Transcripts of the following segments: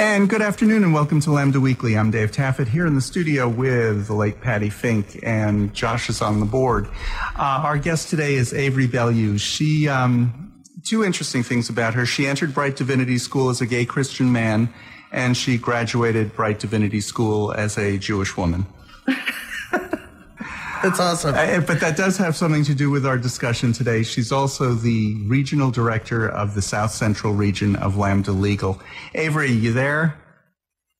And good afternoon and welcome to Lambda Weekly. I'm Dave Taffet here in the studio with the late Patty Fink and Josh is on the board. Uh, our guest today is Avery Belyeu. She, um, two interesting things about her. She entered Brite Divinity School as a gay Christian man and she graduated Brite Divinity School as a Jewish woman. That's awesome. Uh, but that does have something to do with our discussion today. She's also the regional director of the South Central region of Lambda Legal. Avery, you there?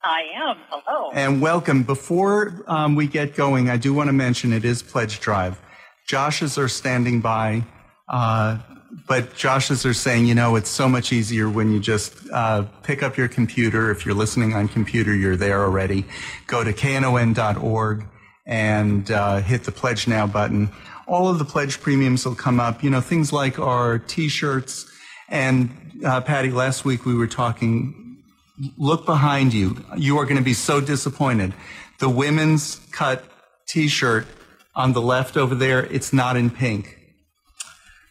I am. Hello. And welcome. Before um, we get going, I do want to mention it is Pledge Drive. Josh's are standing by, uh, but Josh's are saying, you know, it's so much easier when you just uh, pick up your computer. If you're listening on computer, you're there already. Go to knon.org and uh, hit the pledge now button. All of the pledge premiums will come up. You know, things like our t-shirts. And uh, Patty, last week we were talking, look behind you. You are going to be so disappointed. The women's cut t-shirt on the left over there, it's not in pink.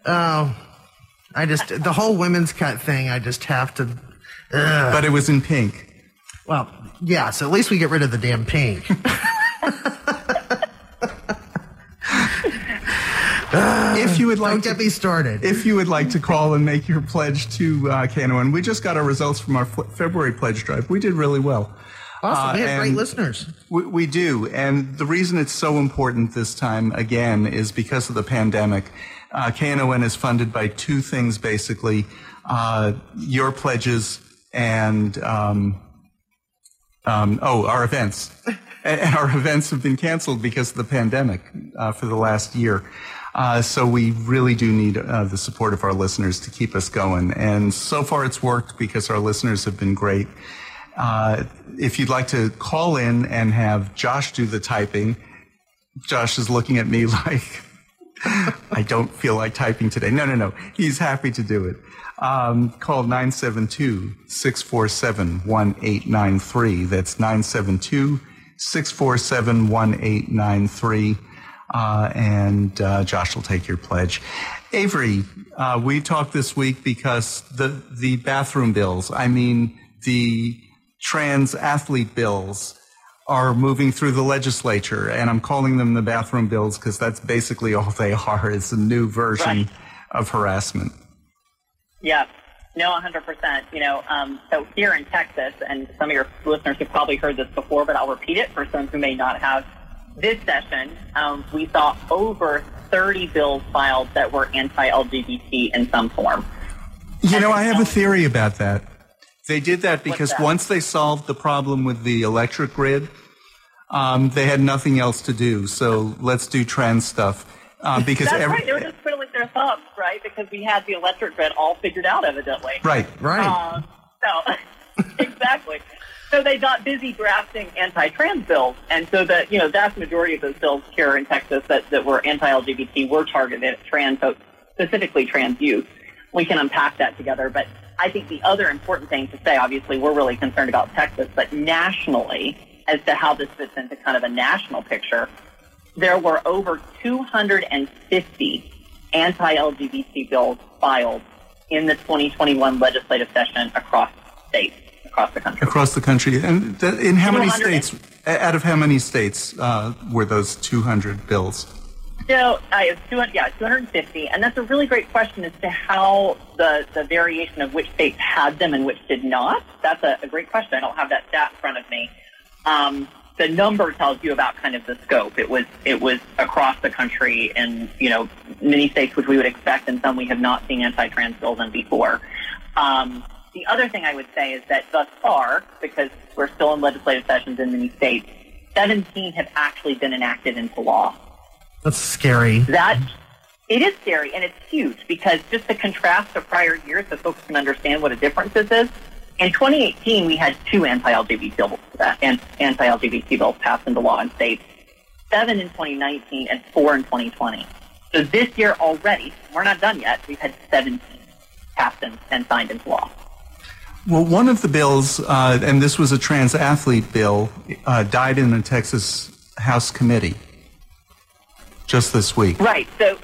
Oh, I just, the whole women's cut thing, I just have to. Ugh. But it was in pink. Well, yeah, so at least we get rid of the damn pink. if you would like Don't to get me started. If you would like to call and make your pledge to uh, KNON, we just got our results from our f- February pledge drive. We did really well. awesome. we uh, have great listeners. We, we do. And the reason it's so important this time, again, is because of the pandemic. Uh, KNON is funded by two things, basically uh, your pledges and, um, um, oh, our events. and and our events have been canceled because of the pandemic uh, for the last year. Uh, so we really do need uh, the support of our listeners to keep us going. And so far it's worked because our listeners have been great. Uh, if you'd like to call in and have Josh do the typing, Josh is looking at me like, I don't feel like typing today. No, no, no. He's happy to do it. Um, call 972 647 1893. That's 972 647 1893. Uh, and uh, Josh will take your pledge. Avery, uh, we talked this week because the the bathroom bills, I mean the trans athlete bills, are moving through the legislature, and I'm calling them the bathroom bills because that's basically all they are. It's a new version Right. of harassment. Yeah. No, 100%. You know, um, so here in Texas, and some of your listeners have probably heard this before, but I'll repeat it for some who may not have. This session, um, we saw over 30 bills filed that were anti-LGBT in some form. You know, I have a theory about that. They did that because that? once they solved the problem with the electric grid, um, they had nothing else to do. So let's do trans stuff. Uh, because That's every, right. They were just twiddling their thumbs, right? Because we had the electric grid all figured out, evidently. right. Right. Um, so, exactly. So they got busy drafting anti-trans bills, and so the you know vast majority of those bills here in Texas that, that were anti-LGBT were targeted at trans folks, specifically trans youth. We can unpack that together, but I think the other important thing to say, obviously, we're really concerned about Texas, but nationally, as to how this fits into kind of a national picture, there were over 250 anti-LGBT bills filed in the 2021 legislative session across states, across the country. Across the country. And th- in how many states, out of how many states uh, were those 200 bills? So I have 200, yeah, 250, and that's a really great question as to how the, the variation of which states had them and which did not. That's a, a great question. I don't have that stat in front of me. Um, the number tells you about kind of the scope. It was it was across the country in you know many states which we would expect, and some we have not seen anti-trans bills in before. Um, the other thing I would say is that thus far, because we're still in legislative sessions in many states, 17 have actually been enacted into law. That's scary. that it is scary and it's huge because just to contrast to prior years so folks can understand what a difference this is in 2018 we had two anti-lgbt bills uh, anti-lgbt bills passed into law in states seven in 2019 and four in 2020 so this year already we're not done yet we've had 17 passed and, and signed into law Well, one of the bills, uh, and this was a trans athlete bill, uh, died in the Texas House committee just this week. Right. So,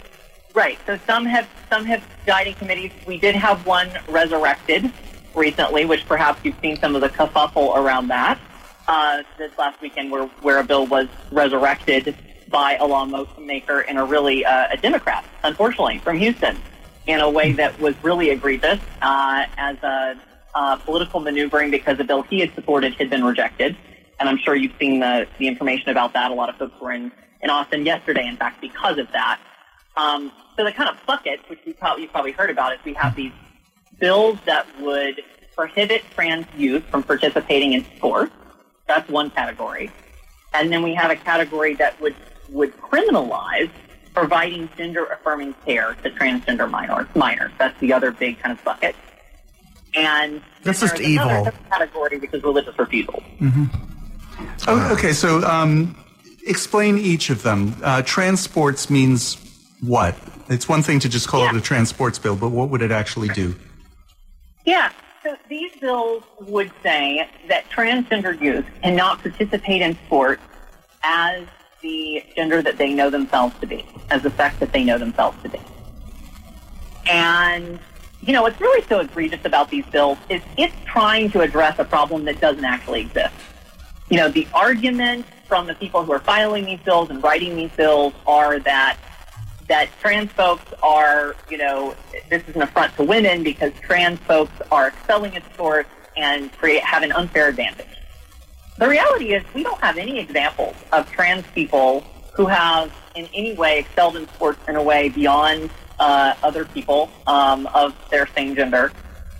right. So some have some have died in committees. We did have one resurrected recently, which perhaps you've seen some of the kerfuffle around that. Uh, this last weekend, where where a bill was resurrected by a lawmaker and a really uh, a Democrat, unfortunately, from Houston, in a way that was really egregious uh, as a uh, political maneuvering because the bill he had supported had been rejected. And I'm sure you've seen the, the information about that. A lot of folks were in, in Austin yesterday, in fact, because of that. Um, so the kind of bucket, which you probably, you've probably heard about, is we have these bills that would prohibit trans youth from participating in sports. That's one category. And then we have a category that would, would criminalize providing gender affirming care to transgender minors. minors. That's the other big kind of bucket. And That's just evil. category which is religious refusal. Oh, okay, so um, explain each of them. Uh, trans sports means what? It's one thing to just call it a trans sports bill, but what would it actually do? Yeah. So these bills would say that transgender youth cannot participate in sports as the gender that they know themselves to be, as the sex that they know themselves to be. And, you know, what's really so egregious about these bills is it's trying to address a problem that doesn't actually exist. You know, the argument from the people who are filing these bills and writing these bills are that that trans folks are, you know, this is an affront to women because trans folks are excelling at sports and create have an unfair advantage. The reality is we don't have any examples of trans people who have in any way excelled in sports in a way beyond uh, other people um, of their same gender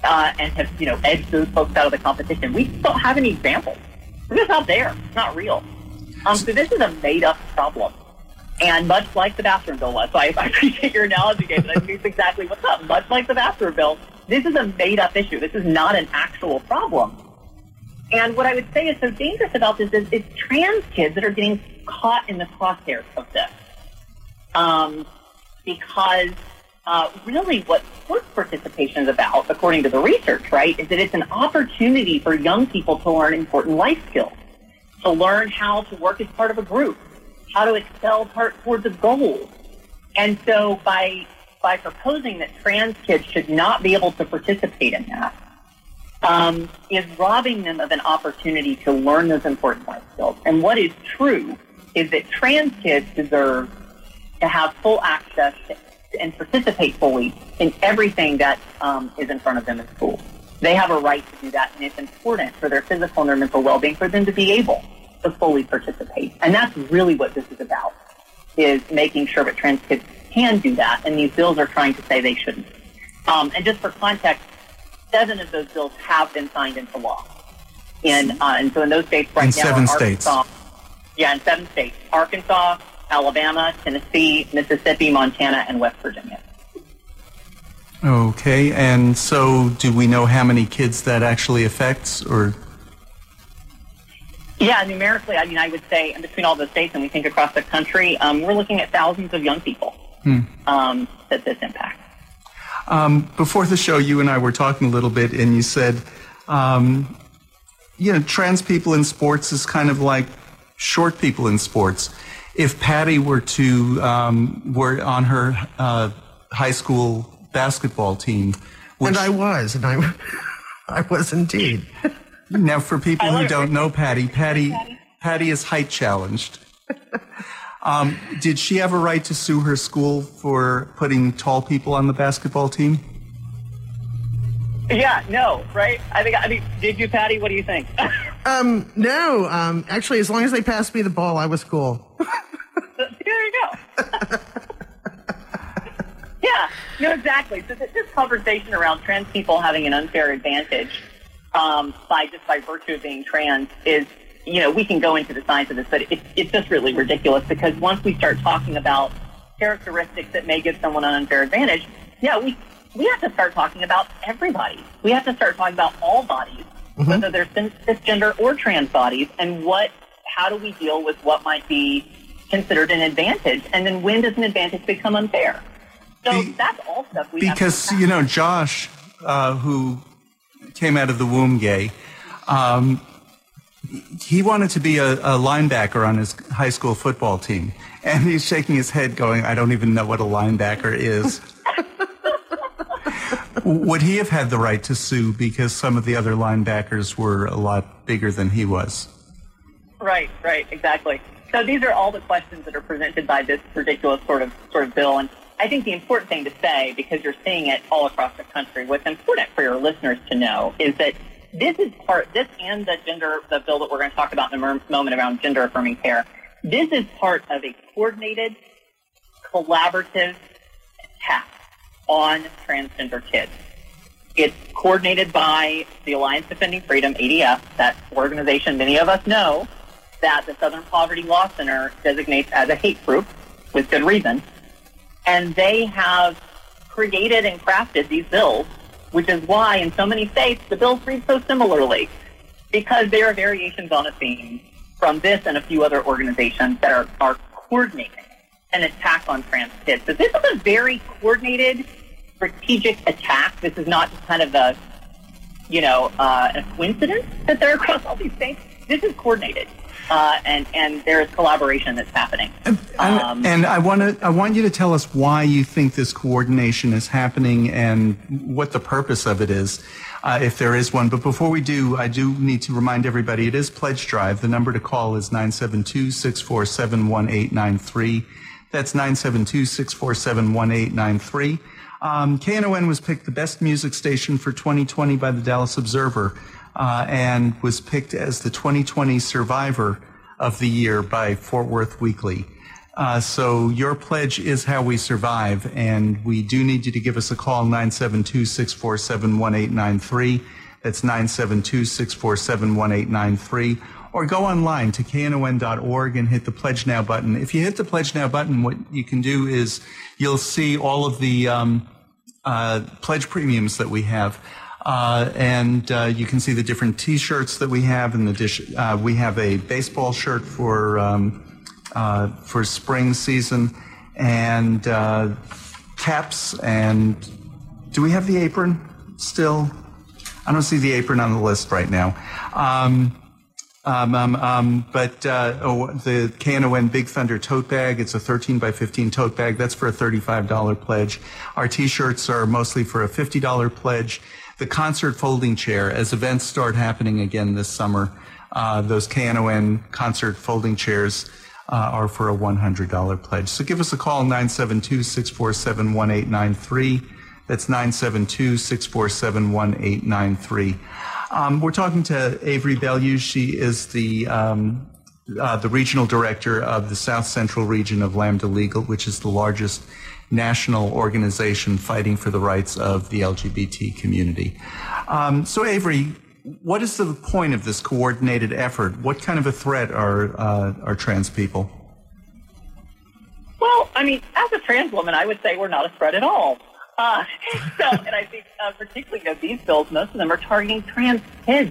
uh, and have, you know, edged those folks out of the competition. We don't have any examples. It's just not there. It's not real. Um, so this is a made-up problem. And much like the bathroom bill was, so I, I appreciate your analogy, David. I think exactly what's up. Much like the bathroom bill, this is a made-up issue. This is not an actual problem. And what I would say is so dangerous about this is it's trans kids that are getting caught in the crosshairs of this. Um, because uh, really what sports participation is about, according to the research, right, is that it's an opportunity for young people to learn important life skills, to learn how to work as part of a group, how to excel part towards a goal. And so by by proposing that trans kids should not be able to participate in that, um, is robbing them of an opportunity to learn those important life skills. And what is true is that trans kids deserve to have full access to, and participate fully in everything that um, is in front of them in school. They have a right to do that, and it's important for their physical and their mental well-being for them to be able to fully participate. And that's really what this is about, is making sure that trans kids can do that, and these bills are trying to say they shouldn't. Um, and just for context, seven of those bills have been signed into law. And, uh, and so in those states right In now seven are states. Yeah, in seven states, Arkansas, Alabama, Tennessee, Mississippi, Montana, and West Virginia. Okay, and so do we know how many kids that actually affects, or Yeah, numerically, I mean, I would say in between all the states and we think across the country, um, we're looking at thousands of young people um, that this impacts. Um, before the show, you and I were talking a little bit, and you said, um, you know, trans people in sports is kind of like short people in sports. If Patty were to were were on her uh, high school basketball team, which, And I was, and I, I was indeed. now for people who don't know Patty, Patty, Patty is height challenged. Um, did she have a right to sue her school for putting tall people on the basketball team? Yeah, no, right? I think, I mean, did you, Patty? What do you think? Um, no, um, actually, as long as they passed me the ball, I was cool. there you go. yeah, no, exactly. So th- this conversation around trans people having an unfair advantage um, by just by virtue of being trans is, you know, we can go into the science of this, but it, it's just really ridiculous because once we start talking about characteristics that may give someone an unfair advantage, yeah, we we have to start talking about everybody. We have to start talking about all bodies, whether they're cisgender or trans bodies, and what, how do we deal with what might be considered an advantage, and then when does an advantage become unfair? So Be- that's all stuff we have because you know Josh, uh, who came out of the womb gay, um, he wanted to be a, a linebacker on his high school football team, and he's shaking his head, going, "I don't even know what a linebacker is." would he have had the right to sue because some of the other linebackers were a lot bigger than he was? Right, right, exactly. So these are all the questions that are presented by this ridiculous sort of sort of bill. And I think the important thing to say, because you're seeing it all across the country, what's important for your listeners to know is that this is part, this and the gender, the bill that we're going to talk about in a moment around gender affirming care, this is part of a coordinated, collaborative attack on transgender kids. It's coordinated by the Alliance Defending Freedom, ADF, that organization many of us know that the Southern Poverty Law Center designates as a hate group with good reason. And they have created and crafted these bills, which is why in so many states the bills read so similarly, because they are variations on a theme from this and a few other organizations that are, are coordinating an attack on trans kids. So this is a very coordinated, strategic attack. This is not kind of a, you know, uh, a coincidence that they're across all these states. This is coordinated uh, and and there is collaboration that's happening. And, um, and I want to I want you to tell us why you think this coordination is happening and what the purpose of it is, uh, if there is one. But before we do, I do need to remind everybody it is Pledge Drive. The number to call is 972-647-1893. That's 972-647-1893. Um, KNON was picked the best music station for 2020 by the Dallas Observer uh, and was picked as the 2020 Survivor of the Year by Fort Worth Weekly. Uh, so your pledge is how we survive, and we do need you to give us a call, 972-647-1893. That's 972-647-1893. Or go online to knon.org and hit the Pledge Now button. If you hit the Pledge Now button, what you can do is you'll see all of the um, uh, pledge premiums that we have. Uh, and uh, you can see the different T-shirts that we have. In the dish, uh, we have a baseball shirt for um, uh, for spring season, and uh, caps. And do we have the apron still? I don't see the apron on the list right now. Um, um, um, um, but uh, oh, the KNON Big Thunder tote bag, it's a 13 by 15 tote bag. That's for a $35 pledge. Our T-shirts are mostly for a $50 pledge the concert folding chair as events start happening again this summer. Uh, those KNON concert folding chairs uh, are for a $100 pledge. So give us a call, 972-647-1893. That's 972-647-1893. Um, we're talking to Avery Belyeu. She is the um, uh, the regional director of the South Central region of Lambda Legal, which is the largest national organization fighting for the rights of the LGBT community. Um, so, Avery, what is the point of this coordinated effort? What kind of a threat are uh, are trans people? Well, I mean, as a trans woman, I would say we're not a threat at all. Uh, so, and I think uh, particularly of these bills, most of them are targeting trans kids.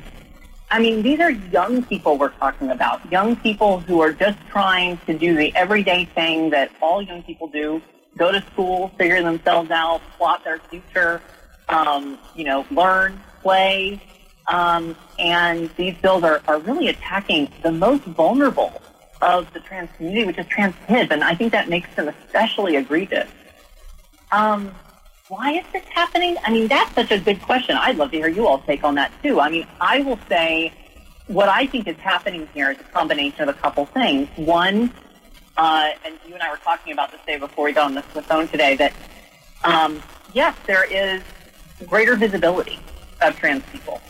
I mean, these are young people we're talking about. Young people who are just trying to do the everyday thing that all young people do go to school, figure themselves out, plot their future, um, you know, learn, play. Um, and these bills are, are really attacking the most vulnerable of the trans community, which is trans kids. And I think that makes them especially egregious. Um, why is this happening? I mean, that's such a good question. I'd love to hear you all take on that too. I mean, I will say what I think is happening here is a combination of a couple things. One, uh, and you and I were talking about this day before we got on the, the phone today, that um, yes, there is greater visibility of trans people.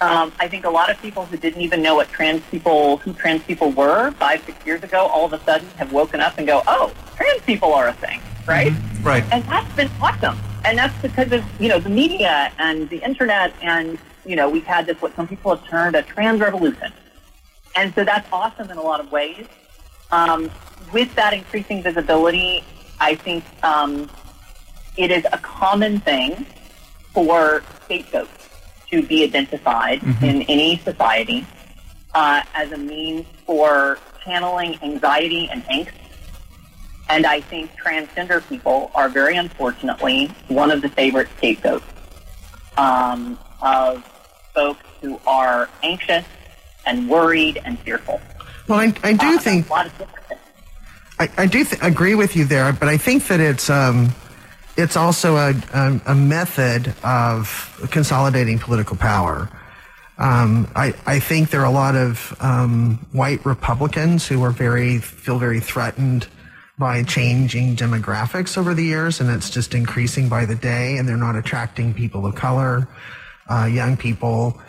Um, I think a lot of people who didn't even know what trans people, who trans people were five, six years ago, all of a sudden have woken up and go, oh, trans people are a thing, right? Mm-hmm. Right. And that's been awesome. And that's because of, you know, the media and the internet and, you know, we've had this, what some people have termed a trans revolution. And so that's awesome in a lot of ways. Um, with that increasing visibility, I think um, it is a common thing for scapegoats to be identified mm-hmm. in any society uh, as a means for channeling anxiety and angst. And I think transgender people are very unfortunately one of the favorite scapegoats um, of folks who are anxious and worried and fearful. Well, I, I do uh, think I, I do th- agree with you there, but I think that it's um, it's also a, a, a method of consolidating political power. Um, I, I think there are a lot of um, white Republicans who are very feel very threatened by changing demographics over the years, and it's just increasing by the day, and they're not attracting people of color, uh, young people.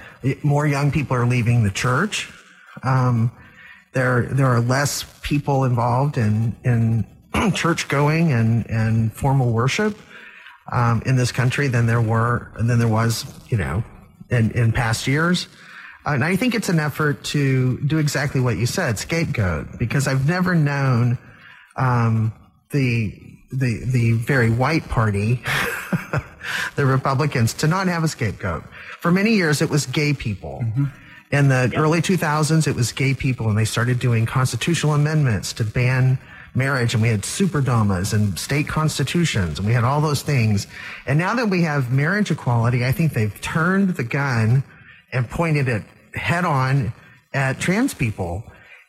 More young people are leaving the church. Um, there there are less people involved in in church going and and formal worship um, in this country than there were than there was you know in in past years. And I think it's an effort to do exactly what you said, scapegoat, because I've never known um, the the the very white party, the Republicans, to not have a scapegoat. For many years, it was gay people. Mm-hmm. In the yep. early 2000s, it was gay people, and they started doing constitutional amendments to ban marriage, and we had super DOMAs and state constitutions, and we had all those things. And now that we have marriage equality, I think they've turned the gun and pointed it head on at trans people.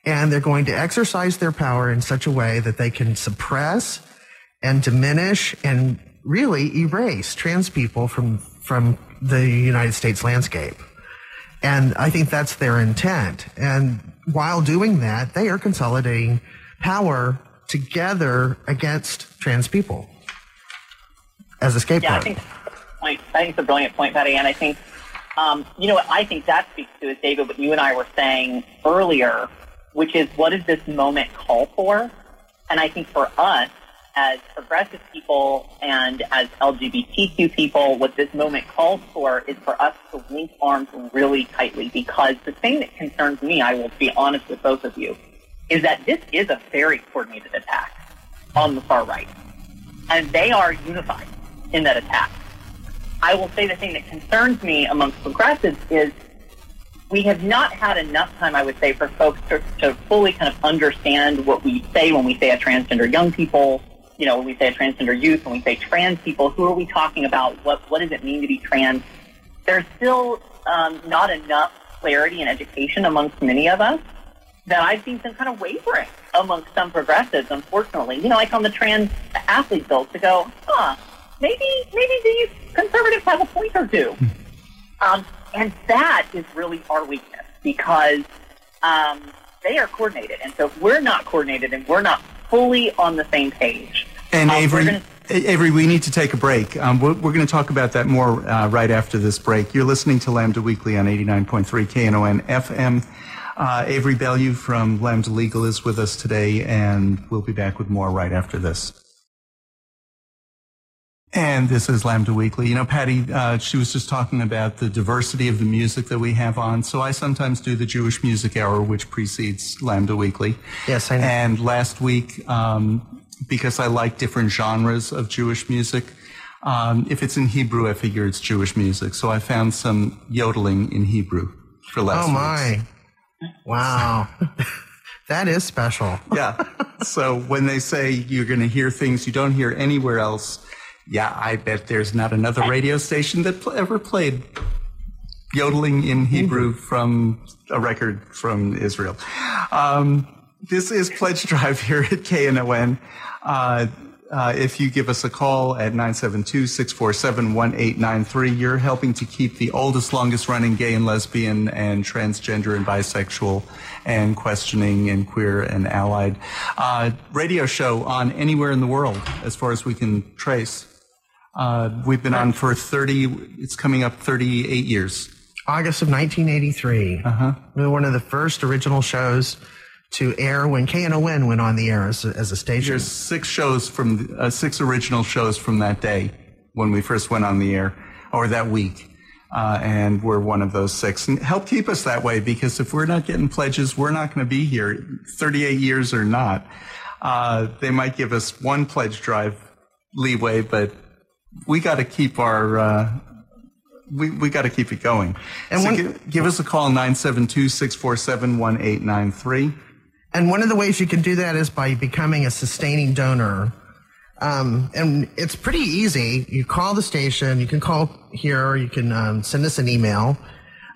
And they're going to exercise their power in such a way that they can suppress and diminish and really erase trans people from, from the United States landscape. And I think that's their intent. And while doing that, they are consolidating power together against trans people as a scapegoat. Yeah, I think, I think it's a brilliant point, Patty. And I think, um, you know what I think that speaks to is, David, what you and I were saying earlier, which is what does this moment call for? And I think for us, as progressive people and as LGBTQ people, what this moment calls for is for us to link arms really tightly because the thing that concerns me, I will be honest with both of you, is that this is a very coordinated attack on the far right. And they are unified in that attack. I will say the thing that concerns me amongst progressives is we have not had enough time, I would say, for folks to, to fully kind of understand what we say when we say a transgender young people, you know, when we say a transgender youth, when we say trans people, who are we talking about? What, what does it mean to be trans? There's still um, not enough clarity and education amongst many of us that I've seen some kind of wavering amongst some progressives, unfortunately. You know, like on the trans athlete bill to go, huh, maybe maybe these conservatives have a point or two. Um, and that is really our weakness because um, they are coordinated. And so if we're not coordinated and we're not fully on the same page. And um, Avery, gonna... Avery, we need to take a break. Um, we're, we're, going to talk about that more uh, right after this break. You're listening to Lambda Weekly on 89.3 KNON FM. Uh, Avery Belyeu from Lambda Legal is with us today, and we'll be back with more right after this. And this is Lambda Weekly. You know, Patty, uh, she was just talking about the diversity of the music that we have on. So I sometimes do the Jewish Music Hour, which precedes Lambda Weekly. Yes, I know. And last week, um, because I like different genres of Jewish music, um, if it's in Hebrew, I figure it's Jewish music. So I found some yodeling in Hebrew for last. Week. Oh my! Week's. Wow. that is special. yeah. So when they say you're going to hear things you don't hear anywhere else, yeah, I bet there's not another radio station that pl- ever played yodeling in Hebrew from a record from Israel. Um, this is Pledge Drive here at KNON. Uh, uh, if you give us a call at 972-647-1893, you're helping to keep the oldest, longest running gay and lesbian and transgender and bisexual and questioning and queer and allied uh, radio show on anywhere in the world as far as we can trace. Uh, we've been on for 30, it's coming up 38 years. August of 1983. Uh-huh. We were one of the first original shows to air when KNON went on the air as a, as a station. There's six shows from uh, six original shows from that day when we first went on the air, or that week, uh, and we're one of those six. And help keep us that way because if we're not getting pledges, we're not going to be here, 38 years or not. Uh, they might give us one pledge drive leeway, but we got to keep our uh, we, we got to keep it going. And so give, give, us a call, 972 647 1893. And one of the ways you can do that is by becoming a sustaining donor. Um, and it's pretty easy. You call the station, you can call here, you can um, send us an email,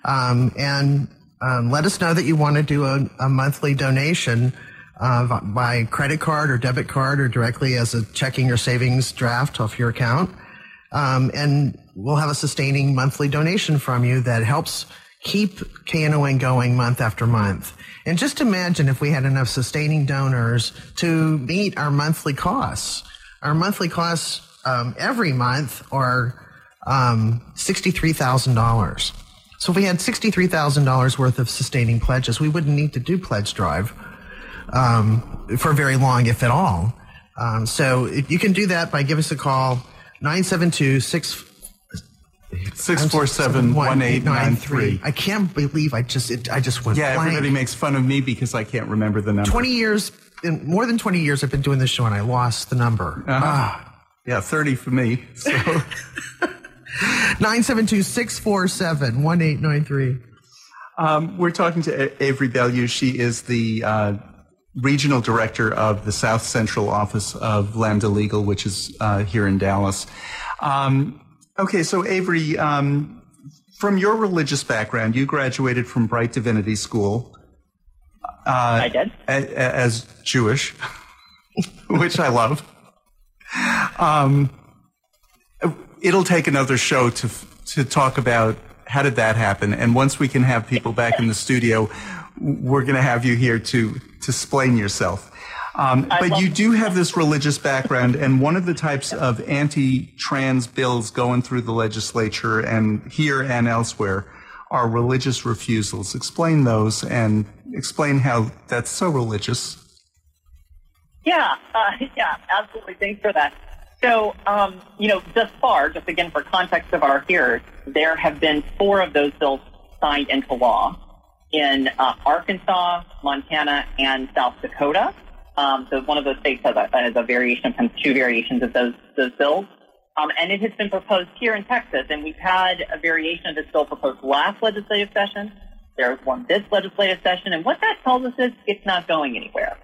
um, and um, let us know that you want to do a, a monthly donation uh, by credit card or debit card or directly as a checking or savings draft off your account. Um, and we'll have a sustaining monthly donation from you that helps keep KNON going month after month. And just imagine if we had enough sustaining donors to meet our monthly costs. Our monthly costs um, every month are um, $63,000. So if we had $63,000 worth of sustaining pledges, we wouldn't need to do Pledge Drive um, for very long, if at all. Um, so you can do that by giving us a call, 972 647 1893. I can't believe I just it, I just went Yeah, blank. everybody makes fun of me because I can't remember the number. 20 years, in, more than 20 years I've been doing this show and I lost the number. Ah. Yeah, 30 for me. So 972-647-1893. um, we're talking to Avery Belyeu. She is the uh, regional director of the South Central office of Lambda Legal, which is uh, here in Dallas. Um, okay, so Avery, um, from your religious background, you graduated from Brite Divinity School. I did. a- a- as Jewish, which I love. Um, it'll take another show to to talk about how did that happen, and once we can have people back in the studio, we're going to have you here to to explain yourself. Um, but you do have this religious background, and one of the types of anti-trans bills going through the legislature and here and elsewhere are religious refusals. Explain those and explain how that's so religious. Yeah, uh, yeah, absolutely. Thanks for that. So, um, you know, thus far, just again for context of our hearers, there have been four of those bills signed into law in uh, Arkansas, Montana, and South Dakota. Um, so one of those states has a, has a variation, has two variations of those those bills. Um, and it has been proposed here in Texas, and we've had a variation of this bill proposed last legislative session. There's one this legislative session, and what that tells us is it's not going anywhere.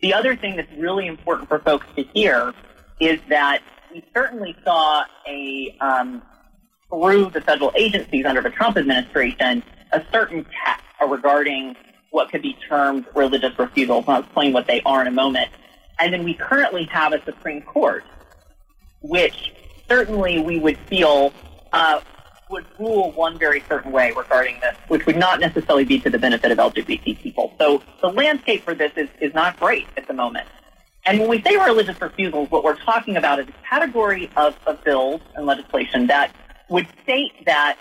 The other thing that's really important for folks to hear is that we certainly saw a um, through the federal agencies under the Trump administration a certain tact regarding what could be termed religious refusals. I'll explain what they are in a moment. And then we currently have a Supreme Court, which certainly we would feel uh, would rule one very certain way regarding this, which would not necessarily be to the benefit of LGBT people. So the landscape for this is, is not great at the moment. And when we say religious refusals, what we're talking about is a category of, of bills and legislation that would state that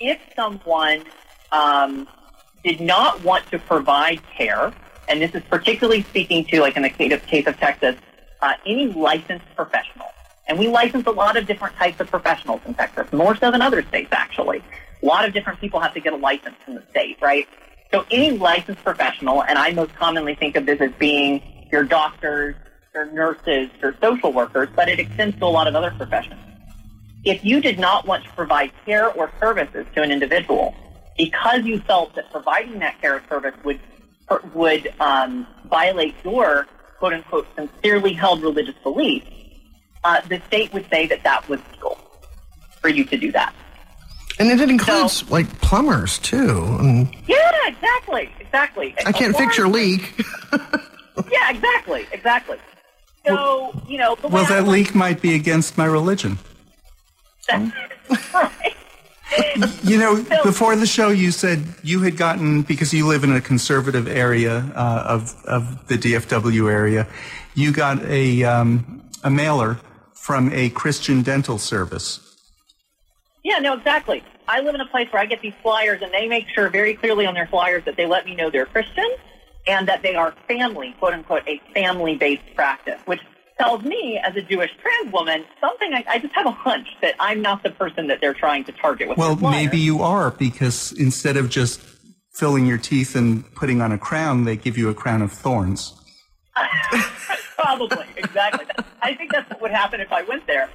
if someone um, did not want to provide care, and this is particularly speaking to, like in the case of, Texas, uh, any licensed professional. And we license a lot of different types of professionals in Texas, more so than other states, actually. A lot of different people have to get a license in the state, right? So any licensed professional, and I most commonly think of this as being your doctors, your nurses, your social workers, but it extends to a lot of other professions. If you did not want to provide care or services to an individual because you felt that providing that care or service would would um, violate your quote unquote sincerely held religious beliefs, uh, the state would say that that was legal for you to do that. And it includes like plumbers too. And Yeah, exactly, exactly. I can't fix your leak. Yeah, exactly, exactly. So you know, the way Well, I that look- leak might be against my religion. right. You know, before the show, you said you had gotten because you live in a conservative area uh, of of the DFW area. You got a um, a mailer from a Christian dental service. Yeah, no, exactly. I live in a place where I get these flyers, and they make sure very clearly on their flyers that they let me know they're Christian and that they are family, quote unquote, a family based practice, which tells me as a Jewish trans woman something I, I just have a hunch that I'm not the person that they're trying to target with Well, maybe you are because instead of just filling your teeth and putting on a crown, they give you a crown of thorns. Probably, exactly. I think that's what would happen if I went there.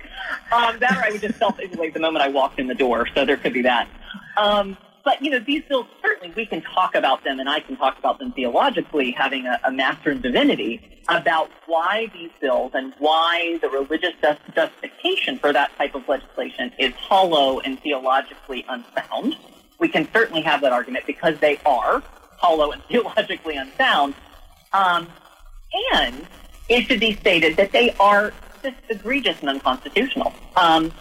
Um, that or I would just self-isolate the moment I walked in the door, so there could be that. Um, but, you know, these bills, certainly we can talk about them, and I can talk about them theologically, having a, a master in divinity, about why these bills and why the religious justification for that type of legislation is hollow and theologically unsound. We can certainly have that argument because they are hollow and theologically unsound. Um, And it should be stated that they are just egregious and unconstitutional. Um,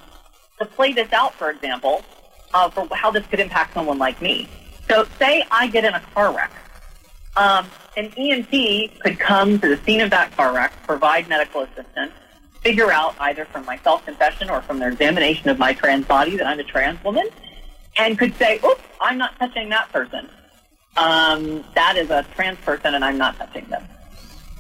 to play this out, for example, uh, for how this could impact someone like me. So, say I get in a car wreck. Um, an EMT could come to the scene of that car wreck, provide medical assistance, figure out either from my self-confession or from their examination of my trans body that I'm a trans woman, and could say, "Oops, I'm not touching that person. Um, that is a trans person, and I'm not touching them."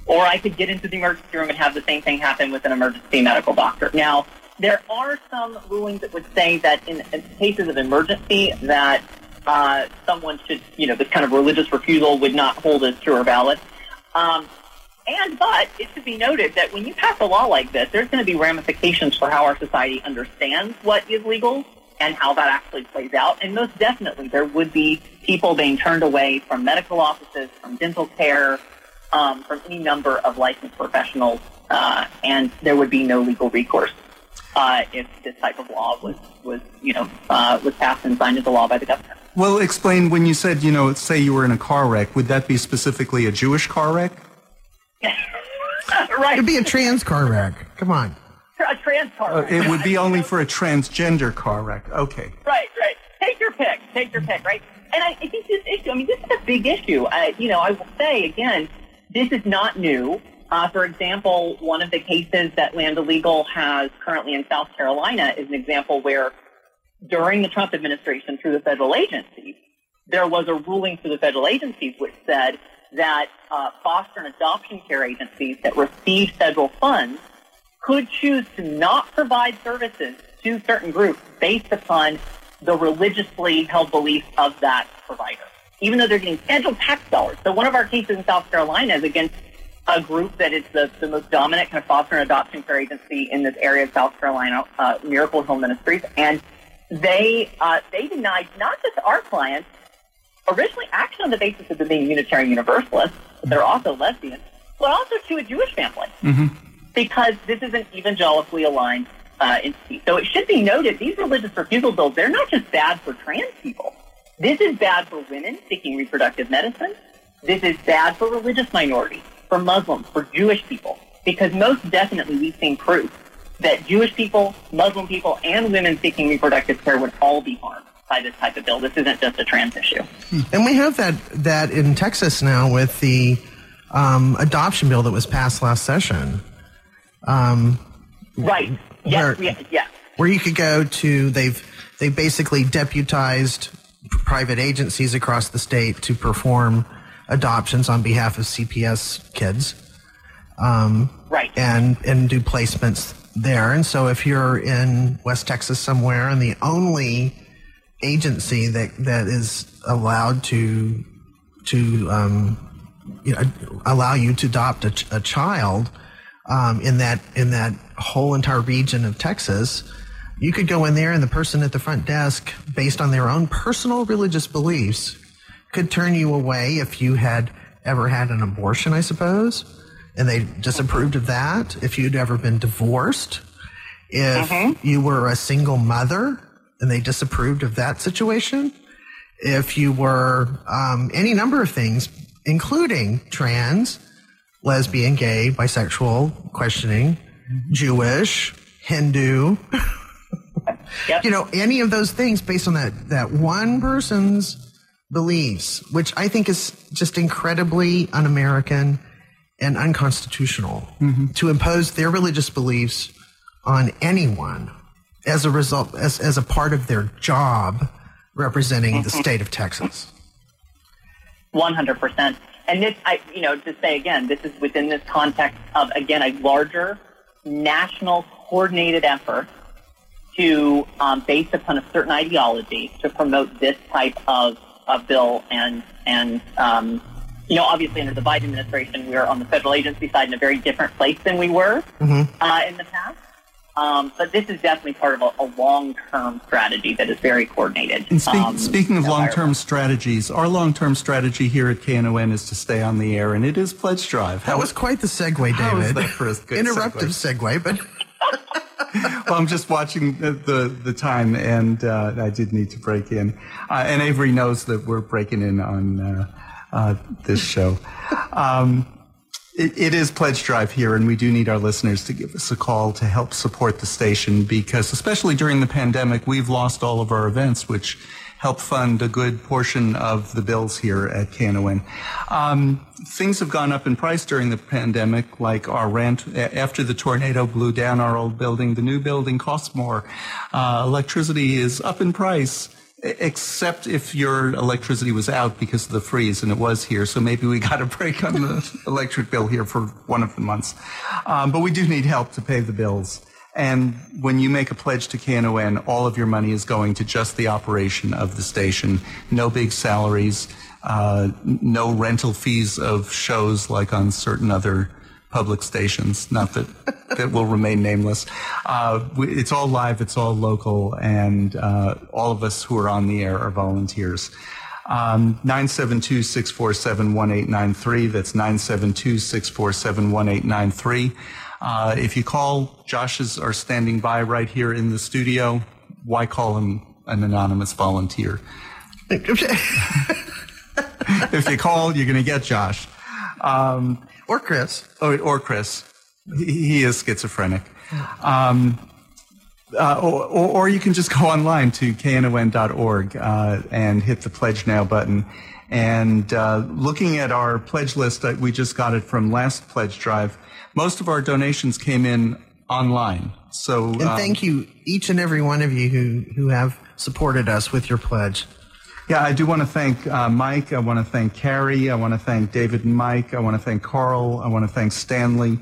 Or I could get into the emergency room and have the same thing happen with an emergency medical doctor. Now, there are some rulings that would say that in, in cases of emergency that uh, someone should, you know, this kind of religious refusal would not hold as true or valid. Um, and but it should be noted that when you pass a law like this, there's going to be ramifications for how our society understands what is legal and how that actually plays out. And most definitely, there would be people being turned away from medical offices, from dental care, um, from any number of licensed professionals, uh, and there would be no legal recourse uh, if this type of law was was you know uh, was passed and signed into law by the government. Well, explain when you said you know, say you were in a car wreck. Would that be specifically a Jewish car wreck? right. It'd be a trans car wreck. Come on. a trans car. Uh, it would be only for a transgender car wreck. Okay. Right, right. Take your pick. Take your pick, right? And I, I think this issue, I mean, this is a big issue. I, you know, I will say again, this is not new. Uh, for example, one of the cases that Lambda Legal has currently in South Carolina is an example where during the Trump administration through the federal agencies, there was a ruling through the federal agencies which said that uh, foster and adoption care agencies that receive federal funds could choose to not provide services to certain groups based upon the religiously held beliefs of that provider, even though they're getting federal tax dollars. So one of our cases in South Carolina is against a group that is the, the most dominant kind of foster and adoption care agency in this area of South Carolina, uh, Miracle Hill Ministries, and they uh, they denied not just our clients originally actually on the basis of them being Unitarian Universalists, but they're also lesbians, but also to a Jewish family because this is an evangelically aligned uh, entity. So it should be noted these religious refusal bills, they're not just bad for trans people. This is bad for women seeking reproductive medicine. This is bad for religious minorities, for Muslims, for Jewish people, because most definitely we've seen proof that Jewish people, Muslim people, and women seeking reproductive care would all be harmed by this type of bill. This isn't just a trans issue. And we have that that in Texas now with the um, adoption bill that was passed last session, Right. Yes, Where- yes, yes. where you could go to. They've they basically deputized private agencies across the state to perform adoptions on behalf of CPS kids. Um, Right. and and do placements there. And so if you're in West Texas somewhere and the only agency that that is allowed to to um, you know, allow you to adopt a, a child um, in that in that whole entire region of Texas, you could go in there and the person at the front desk, based on their own personal religious beliefs, could turn you away if you had ever had an abortion, I suppose, and they disapproved of that. If you'd ever been divorced, if you were a single mother and they disapproved of that situation, if you were um, any number of things, including trans, lesbian, gay, bisexual, questioning, Jewish, Hindu, Yep. you know, any of those things based on that, that one person's beliefs, which I think is just incredibly un American and unconstitutional to impose their religious beliefs on anyone as a result, as, as a part of their job representing the state of Texas. One hundred percent. And this, I, you know, to say again, this is within this context of again a larger national coordinated effort to, um, based upon a certain ideology, to promote this type of, of bill. And and um, you know, obviously under the Biden administration, we're on the federal agency side in a very different place than we were uh, in the past. Um, but this is definitely part of a, a long-term strategy that is very coordinated. And speak, Um, speaking of long-term strategies, our long-term strategy here at KNON is to stay on the air, and it is Pledge Drive. That was quite the segue, How is David. that for a good Interruptive segue, but well, I'm just watching the, the, the time, and uh, I did need to break in. Uh, and Avery knows that we're breaking in on uh, uh, this show. Um, It, it is Pledge Drive here, and we do need our listeners to give us a call to help support the station because, especially during the pandemic, we've lost all of our events, which help fund a good portion of the bills here at KNON. Um, things have gone up in price during the pandemic, like our rent. After the tornado blew down our old building, the new building costs more. Uh, electricity is up in price except if your electricity was out because of the freeze, and it was here. So maybe we got a break on the electric bill here for one of the months. Um, but we do need help to pay the bills. And when you make a pledge to KNON, all of your money is going to just the operation of the station. No big salaries, uh, no rental fees of shows like on certain other public stations. Not that that will remain nameless. Uh, it's all live, it's all local, and uh, all of us who are on the air are volunteers. Um, 972 647 1893. That's 972 647 1893. Uh, if you call, Josh's are standing by right here in the studio. Why call him an anonymous volunteer? if you call, you're going to get Josh. Um, or Chris. Or, or Chris. He, he is schizophrenic. Um, uh, or, or, you can just go online to knon.org uh, and hit the Pledge Now button. And uh, looking at our pledge list, we just got it from last pledge drive most of our donations came in online. So, and um, thank you, each and every one of you who, who have supported us with your pledge. Yeah, I do want to thank uh, Mike. I want to thank Carrie. I want to thank David and Mike. I want to thank Carl. I want to thank Stanley.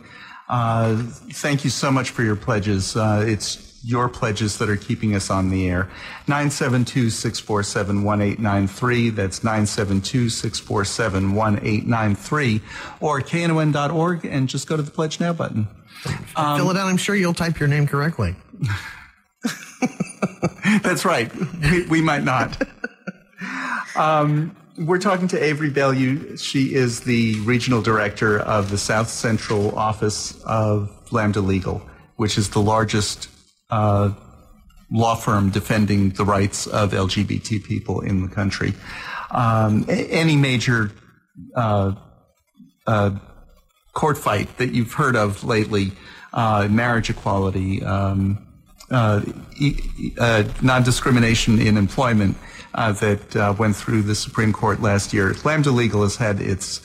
Uh, thank you so much for your pledges. Uh, it's your pledges that are keeping us on the air. 972-647-1893. That's 972-647-1893 or knon.org and just go to the pledge now button. Um, Fill it out. I'm sure you'll type your name correctly. That's right. We, we might not. Um, we're talking to Avery Belyeu. She is the regional director of the South Central office of Lambda Legal, which is the largest uh, law firm defending the rights of LGBT people in the country. Um, any major uh, uh, court fight that you've heard of lately, uh, marriage equality, um, uh, uh, non-discrimination in employment that went through the Supreme Court last year, Lambda Legal has had its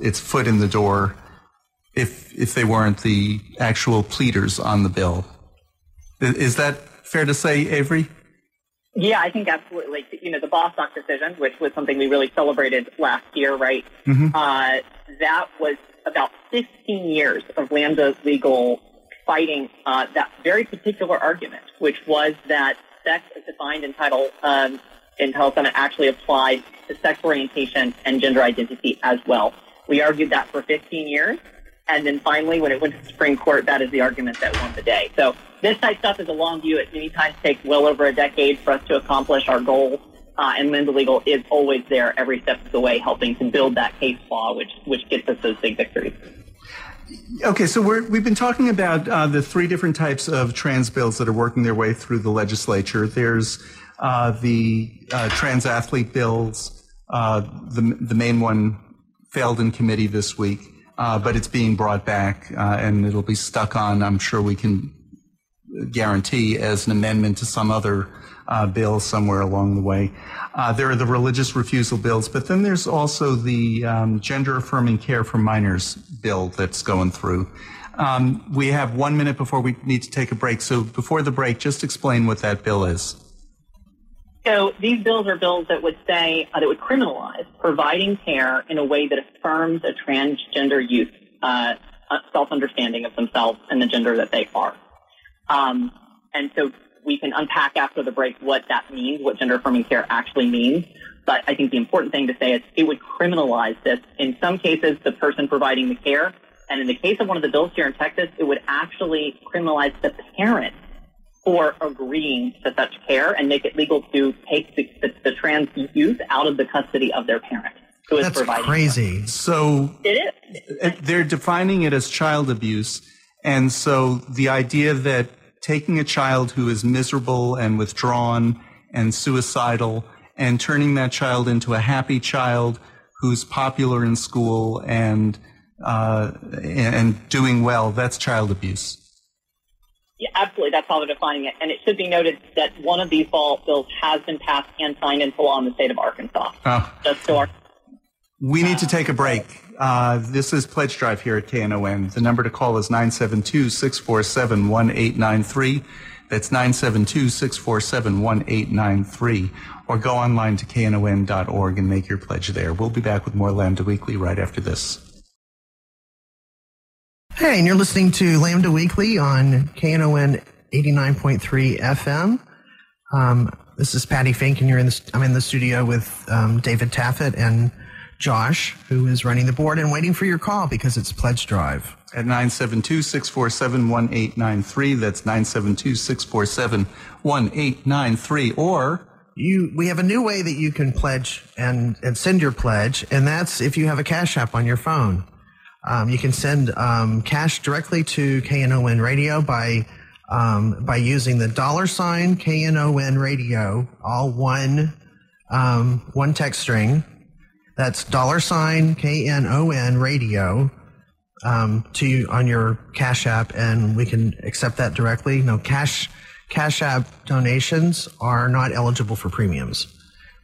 its foot in the door. If if they weren't the actual pleaders on the bill, is that fair to say, Avery? Yeah, I think absolutely. You know, the Bostock decision, which was something we really celebrated last year, right? Mm-hmm. Uh, that was about 15 years of Lambda legal fighting uh, that very particular argument, which was that sex as defined in Title um, in Title VII actually applied to sex orientation and gender identity as well. We argued that for 15 years. And then finally, when it went to the Supreme Court, that is the argument that won the day. So this type stuff is a long view. It many times takes well over a decade for us to accomplish our goals. Uh, and Lambda Legal is always there every step of the way, helping to build that case law, which which gets us those big victories. Okay, so we have been talking about uh, the three different types of trans bills that are working their way through the legislature. There's uh, the uh, trans athlete bills. Uh, the the main one failed in committee this week uh, but it's being brought back uh, and it'll be stuck on, I'm sure we can guarantee, as an amendment to some other uh, bill somewhere along the way. Uh, there are the religious refusal bills, but then there's also the um, gender affirming care for minors bill that's going through. Um, we have one minute before we need to take a break. So before the break, just explain what that bill is. So these bills are bills that would say uh, that would criminalize providing care in a way that affirms a transgender youth uh, self-understanding of themselves and the gender that they are. Um, and so we can unpack after the break what that means, what gender affirming care actually means. But I think the important thing to say is it would criminalize this. In some cases, the person providing the care, and in the case of one of the bills here in Texas, it would actually criminalize the parent for agreeing to such care and make it legal to take the, the, the trans youth out of the custody of their parent. Who is That's crazy. Care. So it is. They're defining it as child abuse. And so the idea that taking a child who is miserable and withdrawn and suicidal and turning that child into a happy child who's popular in school and uh, and, and doing well, that's child abuse. Yeah, absolutely. That's how they're defining it. And it should be noted that one of these bills has been passed and signed into law in the state of Arkansas. Oh. Just so our We need to take a break. Uh, this is Pledge Drive here at KNON. The number to call is 972 647 1893. That's 972 647 1893. Or go online to knon.org and make your pledge there. We'll be back with more Lambda Weekly right after this. Hey, and you're listening to Lambda Weekly on KNON 89.3 FM. Um, this is Patty Fink, and you're in the, I'm in the studio with um, David Taffet and Josh, who is running the board and waiting for your call because it's Pledge Drive. At 972 647 1893. That's 972 647 1893. Or You, we have a new way that you can pledge and, and send your pledge, and that's if you have a Cash App on your phone. Um, you can send um, cash directly to KNON Radio by um, by using the dollar sign KNON Radio, all one um, one text string. That's dollar sign KNON Radio um, to on your Cash App, and we can accept that directly. No cash Cash App donations are not eligible for premiums,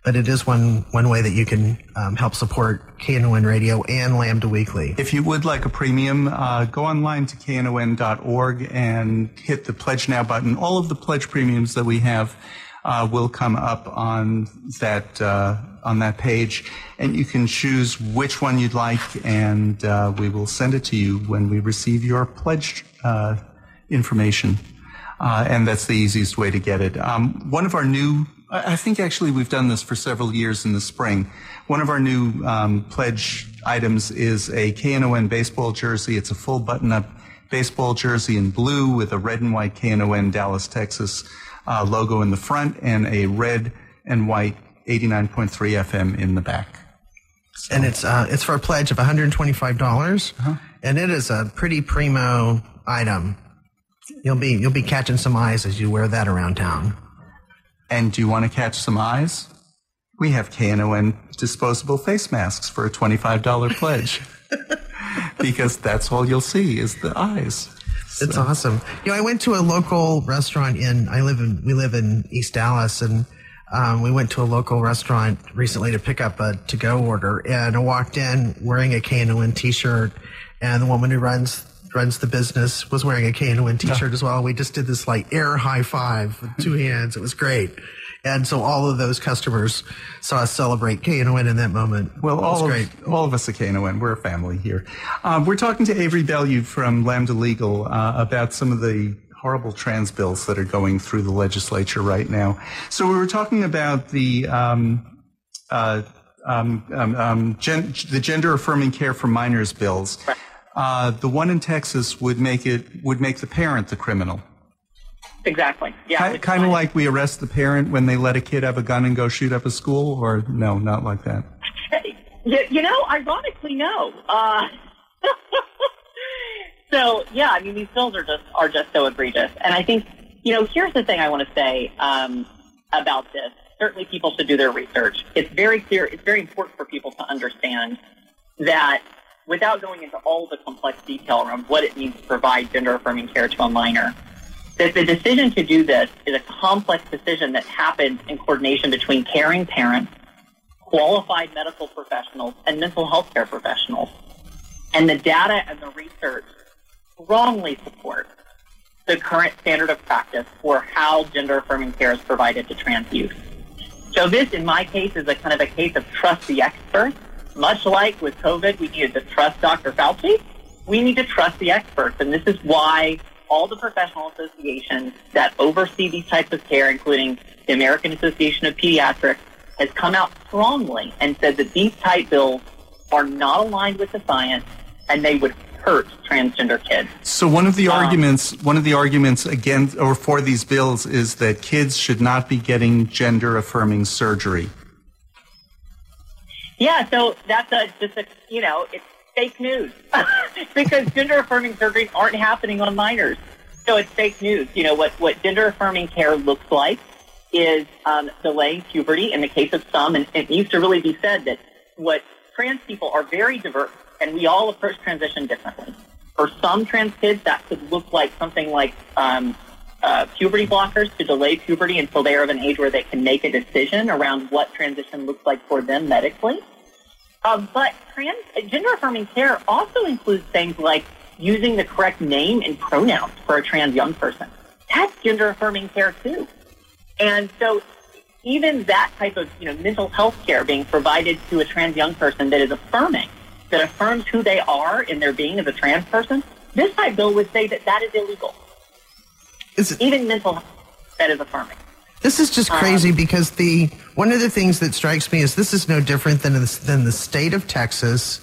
but it is one one way that you can um, help support KNON Radio and Lambda Weekly. if you would like a premium, uh, go online to knon.org and hit the Pledge Now button. All of the pledge premiums that we have uh, will come up on that uh, on that page, and you can choose which one you'd like, and uh, we will send it to you when we receive your pledge uh, information. Uh, and that's the easiest way to get it. Um, one of our new, I think actually we've done this for several years in the spring. One of our new um, pledge items is a KNON baseball jersey. It's a full button-up baseball jersey in blue with a red and white KNON Dallas, Texas uh, logo in the front and a red and white 89.3 FM in the back. and it's uh, it's for a pledge of $125, dollars and it is a pretty primo item. You'll be you'll be catching some eyes as you wear that around town. And do you want to catch some eyes? We have KNON disposable face masks for a $25 pledge. because that's all you'll see is the eyes. It's awesome. You know, I went to a local restaurant in I live in we live in East Dallas and um, we went to a local restaurant recently to pick up a to go order and I walked in wearing a KNON t-shirt and the woman who runs runs the business was wearing a KNON t-shirt as well. We just did this like air high five with two hands. It was great. And so all of those customers saw us celebrate KNON in that moment. Well, it was all great. of, all of us at KNON, we're a family here. Um, we're talking to Avery Belyeu from Lambda Legal uh, about some of the horrible trans bills that are going through the legislature right now. So we were talking about the um, uh, um, um, um, gen- the gender affirming care for minors bills. Uh, the one in Texas would make it would make the parent the criminal. exactly. Yeah. which kind of like we arrest the parent when they let a kid have a gun and go shoot up a school, or no, not like that. You, you know, ironically, no. Uh, so yeah, I mean, these bills are just are just so egregious, and I think you know, here's the thing I want to say um, about this. Certainly, people should do their research. It's very clear. It's very important for people to understand that without going into all the complex detail around what it means to provide gender affirming care to a minor, that the decision to do this is a complex decision that happens in coordination between caring parents qualified medical professionals and mental health care professionals. And the data and the research strongly support the current standard of practice for how gender affirming care is provided to trans youth. So this, in my case, is a kind of a case of trust the experts. Much like with COVID, we needed to trust Dr. Fauci. We need to trust the experts. And this is why all the professional associations that oversee these types of care, including the American Association of Pediatrics, has come out strongly and said that these type bills are not aligned with the science and they would hurt transgender kids. So one of the Um, arguments, one of the arguments against or for these bills is that kids should not be getting gender affirming surgery. Yeah, so that's a just a you know it's fake news because gender affirming surgeries aren't happening on minors. So it's fake news. You know what what gender affirming care looks like is um, delaying puberty in the case of some, and it needs to really be said that what trans people are very diverse and we all approach transition differently. For some trans kids, that could look like something like um, uh, puberty blockers to delay puberty until they are of an age where they can make a decision around what transition looks like for them medically. Uh, but trans gender affirming care also includes things like using the correct name and pronouns for a trans young person. That's gender affirming care too. And so even that type of you know mental health care being provided to a trans young person that is affirming, that affirms who they are in their being as a trans person, this type bill would say that that is illegal. Is it, Even mental health that is affirming. This is just crazy because the one of the things that strikes me is this is no different than the, than the state of Texas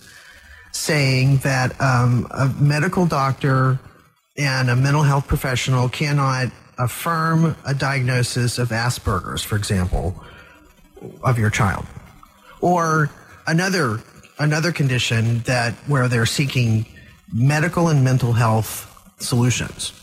saying that um, a medical doctor and a mental health professional cannot affirm a diagnosis of Asperger's, for example, of your child, or another another condition that where they're seeking medical and mental health solutions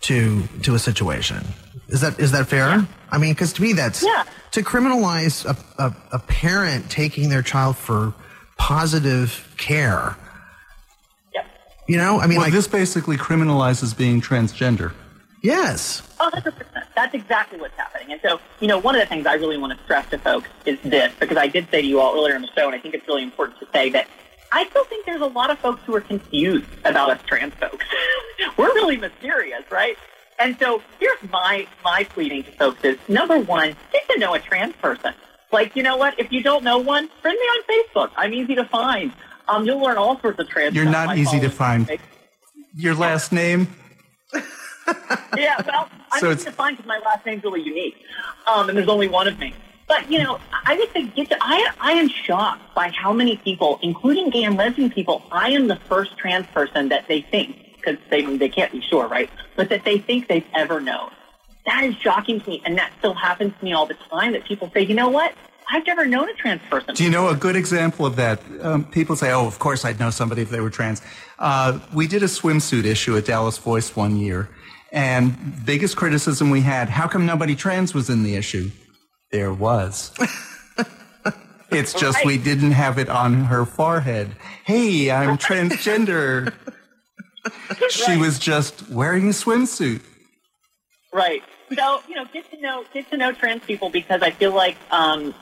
to to a situation. Is that is that fair? I mean, because to me, that's Yeah. to criminalize a, a, a parent taking their child for positive care. Yep. You know, I mean, Well, like this basically criminalizes being transgender. yes, Oh, 100%. That's exactly what's happening. And so, you know, one of the things I really want to stress to folks is this, because I did say to you all earlier in the show, and I think it's really important to say that I still think there's a lot of folks who are confused about us trans folks. We're really mysterious, right? And so here's my, my pleading to folks is, number one, get to know a trans person. Like, you know what? If you don't know one, friend me on Facebook. I'm easy to find. Um, you'll learn all sorts of trans You're not easy to find. Your last name? Yeah, well, I'm So it's- to find because my last name's really unique, um, and there's only one of me. But you know, I would say get to, I I am shocked by how many people, including gay and lesbian people, I am the first trans person that they think because they they can't be sure, right? But that they think they've ever known. That is shocking to me, and that still happens to me all the time. That people say, you know what? I've never known a trans person. Do you know a good example of that? Um, people say, oh, of course I'd know somebody if they were trans. Uh, we did a swimsuit issue at Dallas Voice one year, and biggest criticism we had, how come nobody trans was in the issue? There was. it's just we didn't have it on her forehead. Hey, I'm transgender. She Right. was just wearing a swimsuit. Right. So, you know, get to know get to know trans people because I feel like um,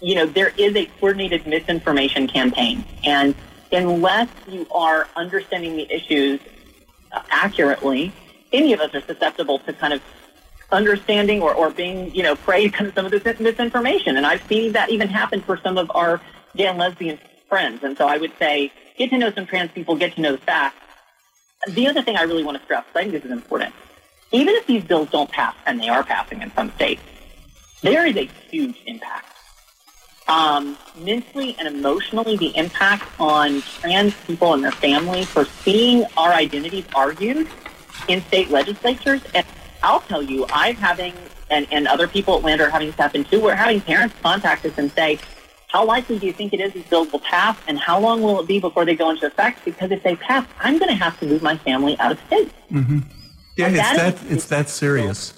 you know, there is a coordinated misinformation campaign. And unless you are understanding the issues uh, accurately, any of us are susceptible to kind of understanding or, or being, you know, prey to some of this misinformation. And I've seen that even happen for some of our gay and lesbian friends. And so I would say get to know some trans people, get to know the facts. The other thing I really want to stress, I think this is important, even if these bills don't pass, and they are passing in some states, there is a huge impact. Um, mentally and emotionally, the impact on trans people and their families for seeing our identities argued in state legislatures. And I'll tell you, I'm having, and, and other people at Lambda are having this happen too, we're having parents contact us and say, how likely do you think it is these bills will pass, and how long will it be before they go into effect? Because if they pass, I'm going to have to move my family out of state. Yeah, And it's that that is- it's that serious.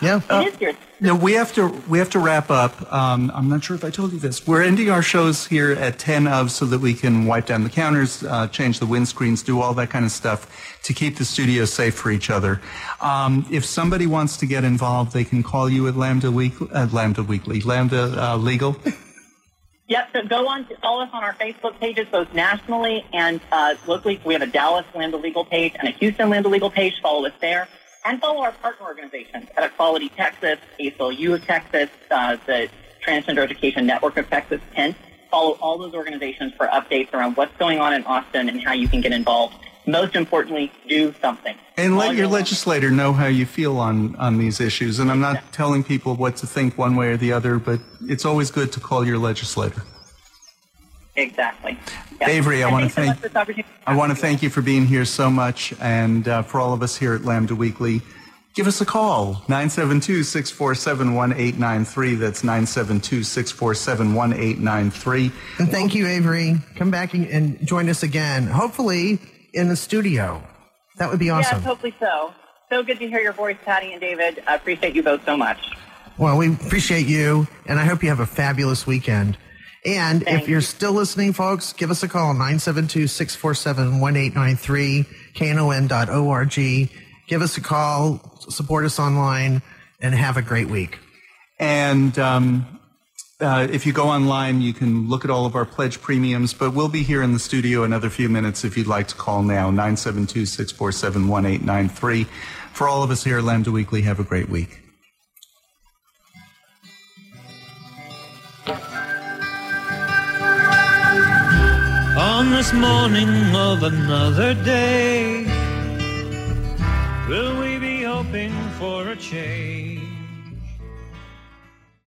yeah. It is serious. No, we have to we have to wrap up. Um, I'm not sure if I told you this. We're ending our shows here at 10 of so that we can wipe down the counters, uh, change the windscreens, do all that kind of stuff to keep the studio safe for each other. Um, if somebody wants to get involved, they can call you at Lambda Week, at Lambda Weekly, Lambda uh, Legal. Yep, so go on to follow us on our Facebook pages, both nationally and uh, locally. We have a Dallas Lambda Legal page and a Houston Lambda Legal page. Follow us there. And follow our partner organizations at Equality Texas, ACLU of Texas, uh, the Transgender Education Network of Texas, and follow all those organizations for updates around what's going on in Austin and how you can get involved. Most importantly, do something. And let your your- legislator know how you feel on, on these issues. And I'm not telling people what to think one way or the other, but it's always good to call your legislator. Exactly. Yeah. Avery, I wanna thanks so thank- for this opportunity. I want to thank you for being here so much. And uh, for all of us here at Lambda Weekly, give us a call 972 647 1893. That's 972 647 1893. And thank you, Avery. Come back and, and join us again, hopefully in the studio. That would be awesome. Yes, hopefully so. So good to hear your voice, Patty and David. I appreciate you both so much. Well, we appreciate you, and I hope you have a fabulous weekend. And Thank if you're you. still listening, folks, give us a call 972 647 1893, knon.org. Give us a call, support us online, and have a great week. And um, uh, if you go online, you can look at all of our pledge premiums, but we'll be here in the studio another few minutes if you'd like to call now, 972 647 1893. For all of us here at Lambda Weekly, have a great week. On this morning of another day, will we be hoping for a change?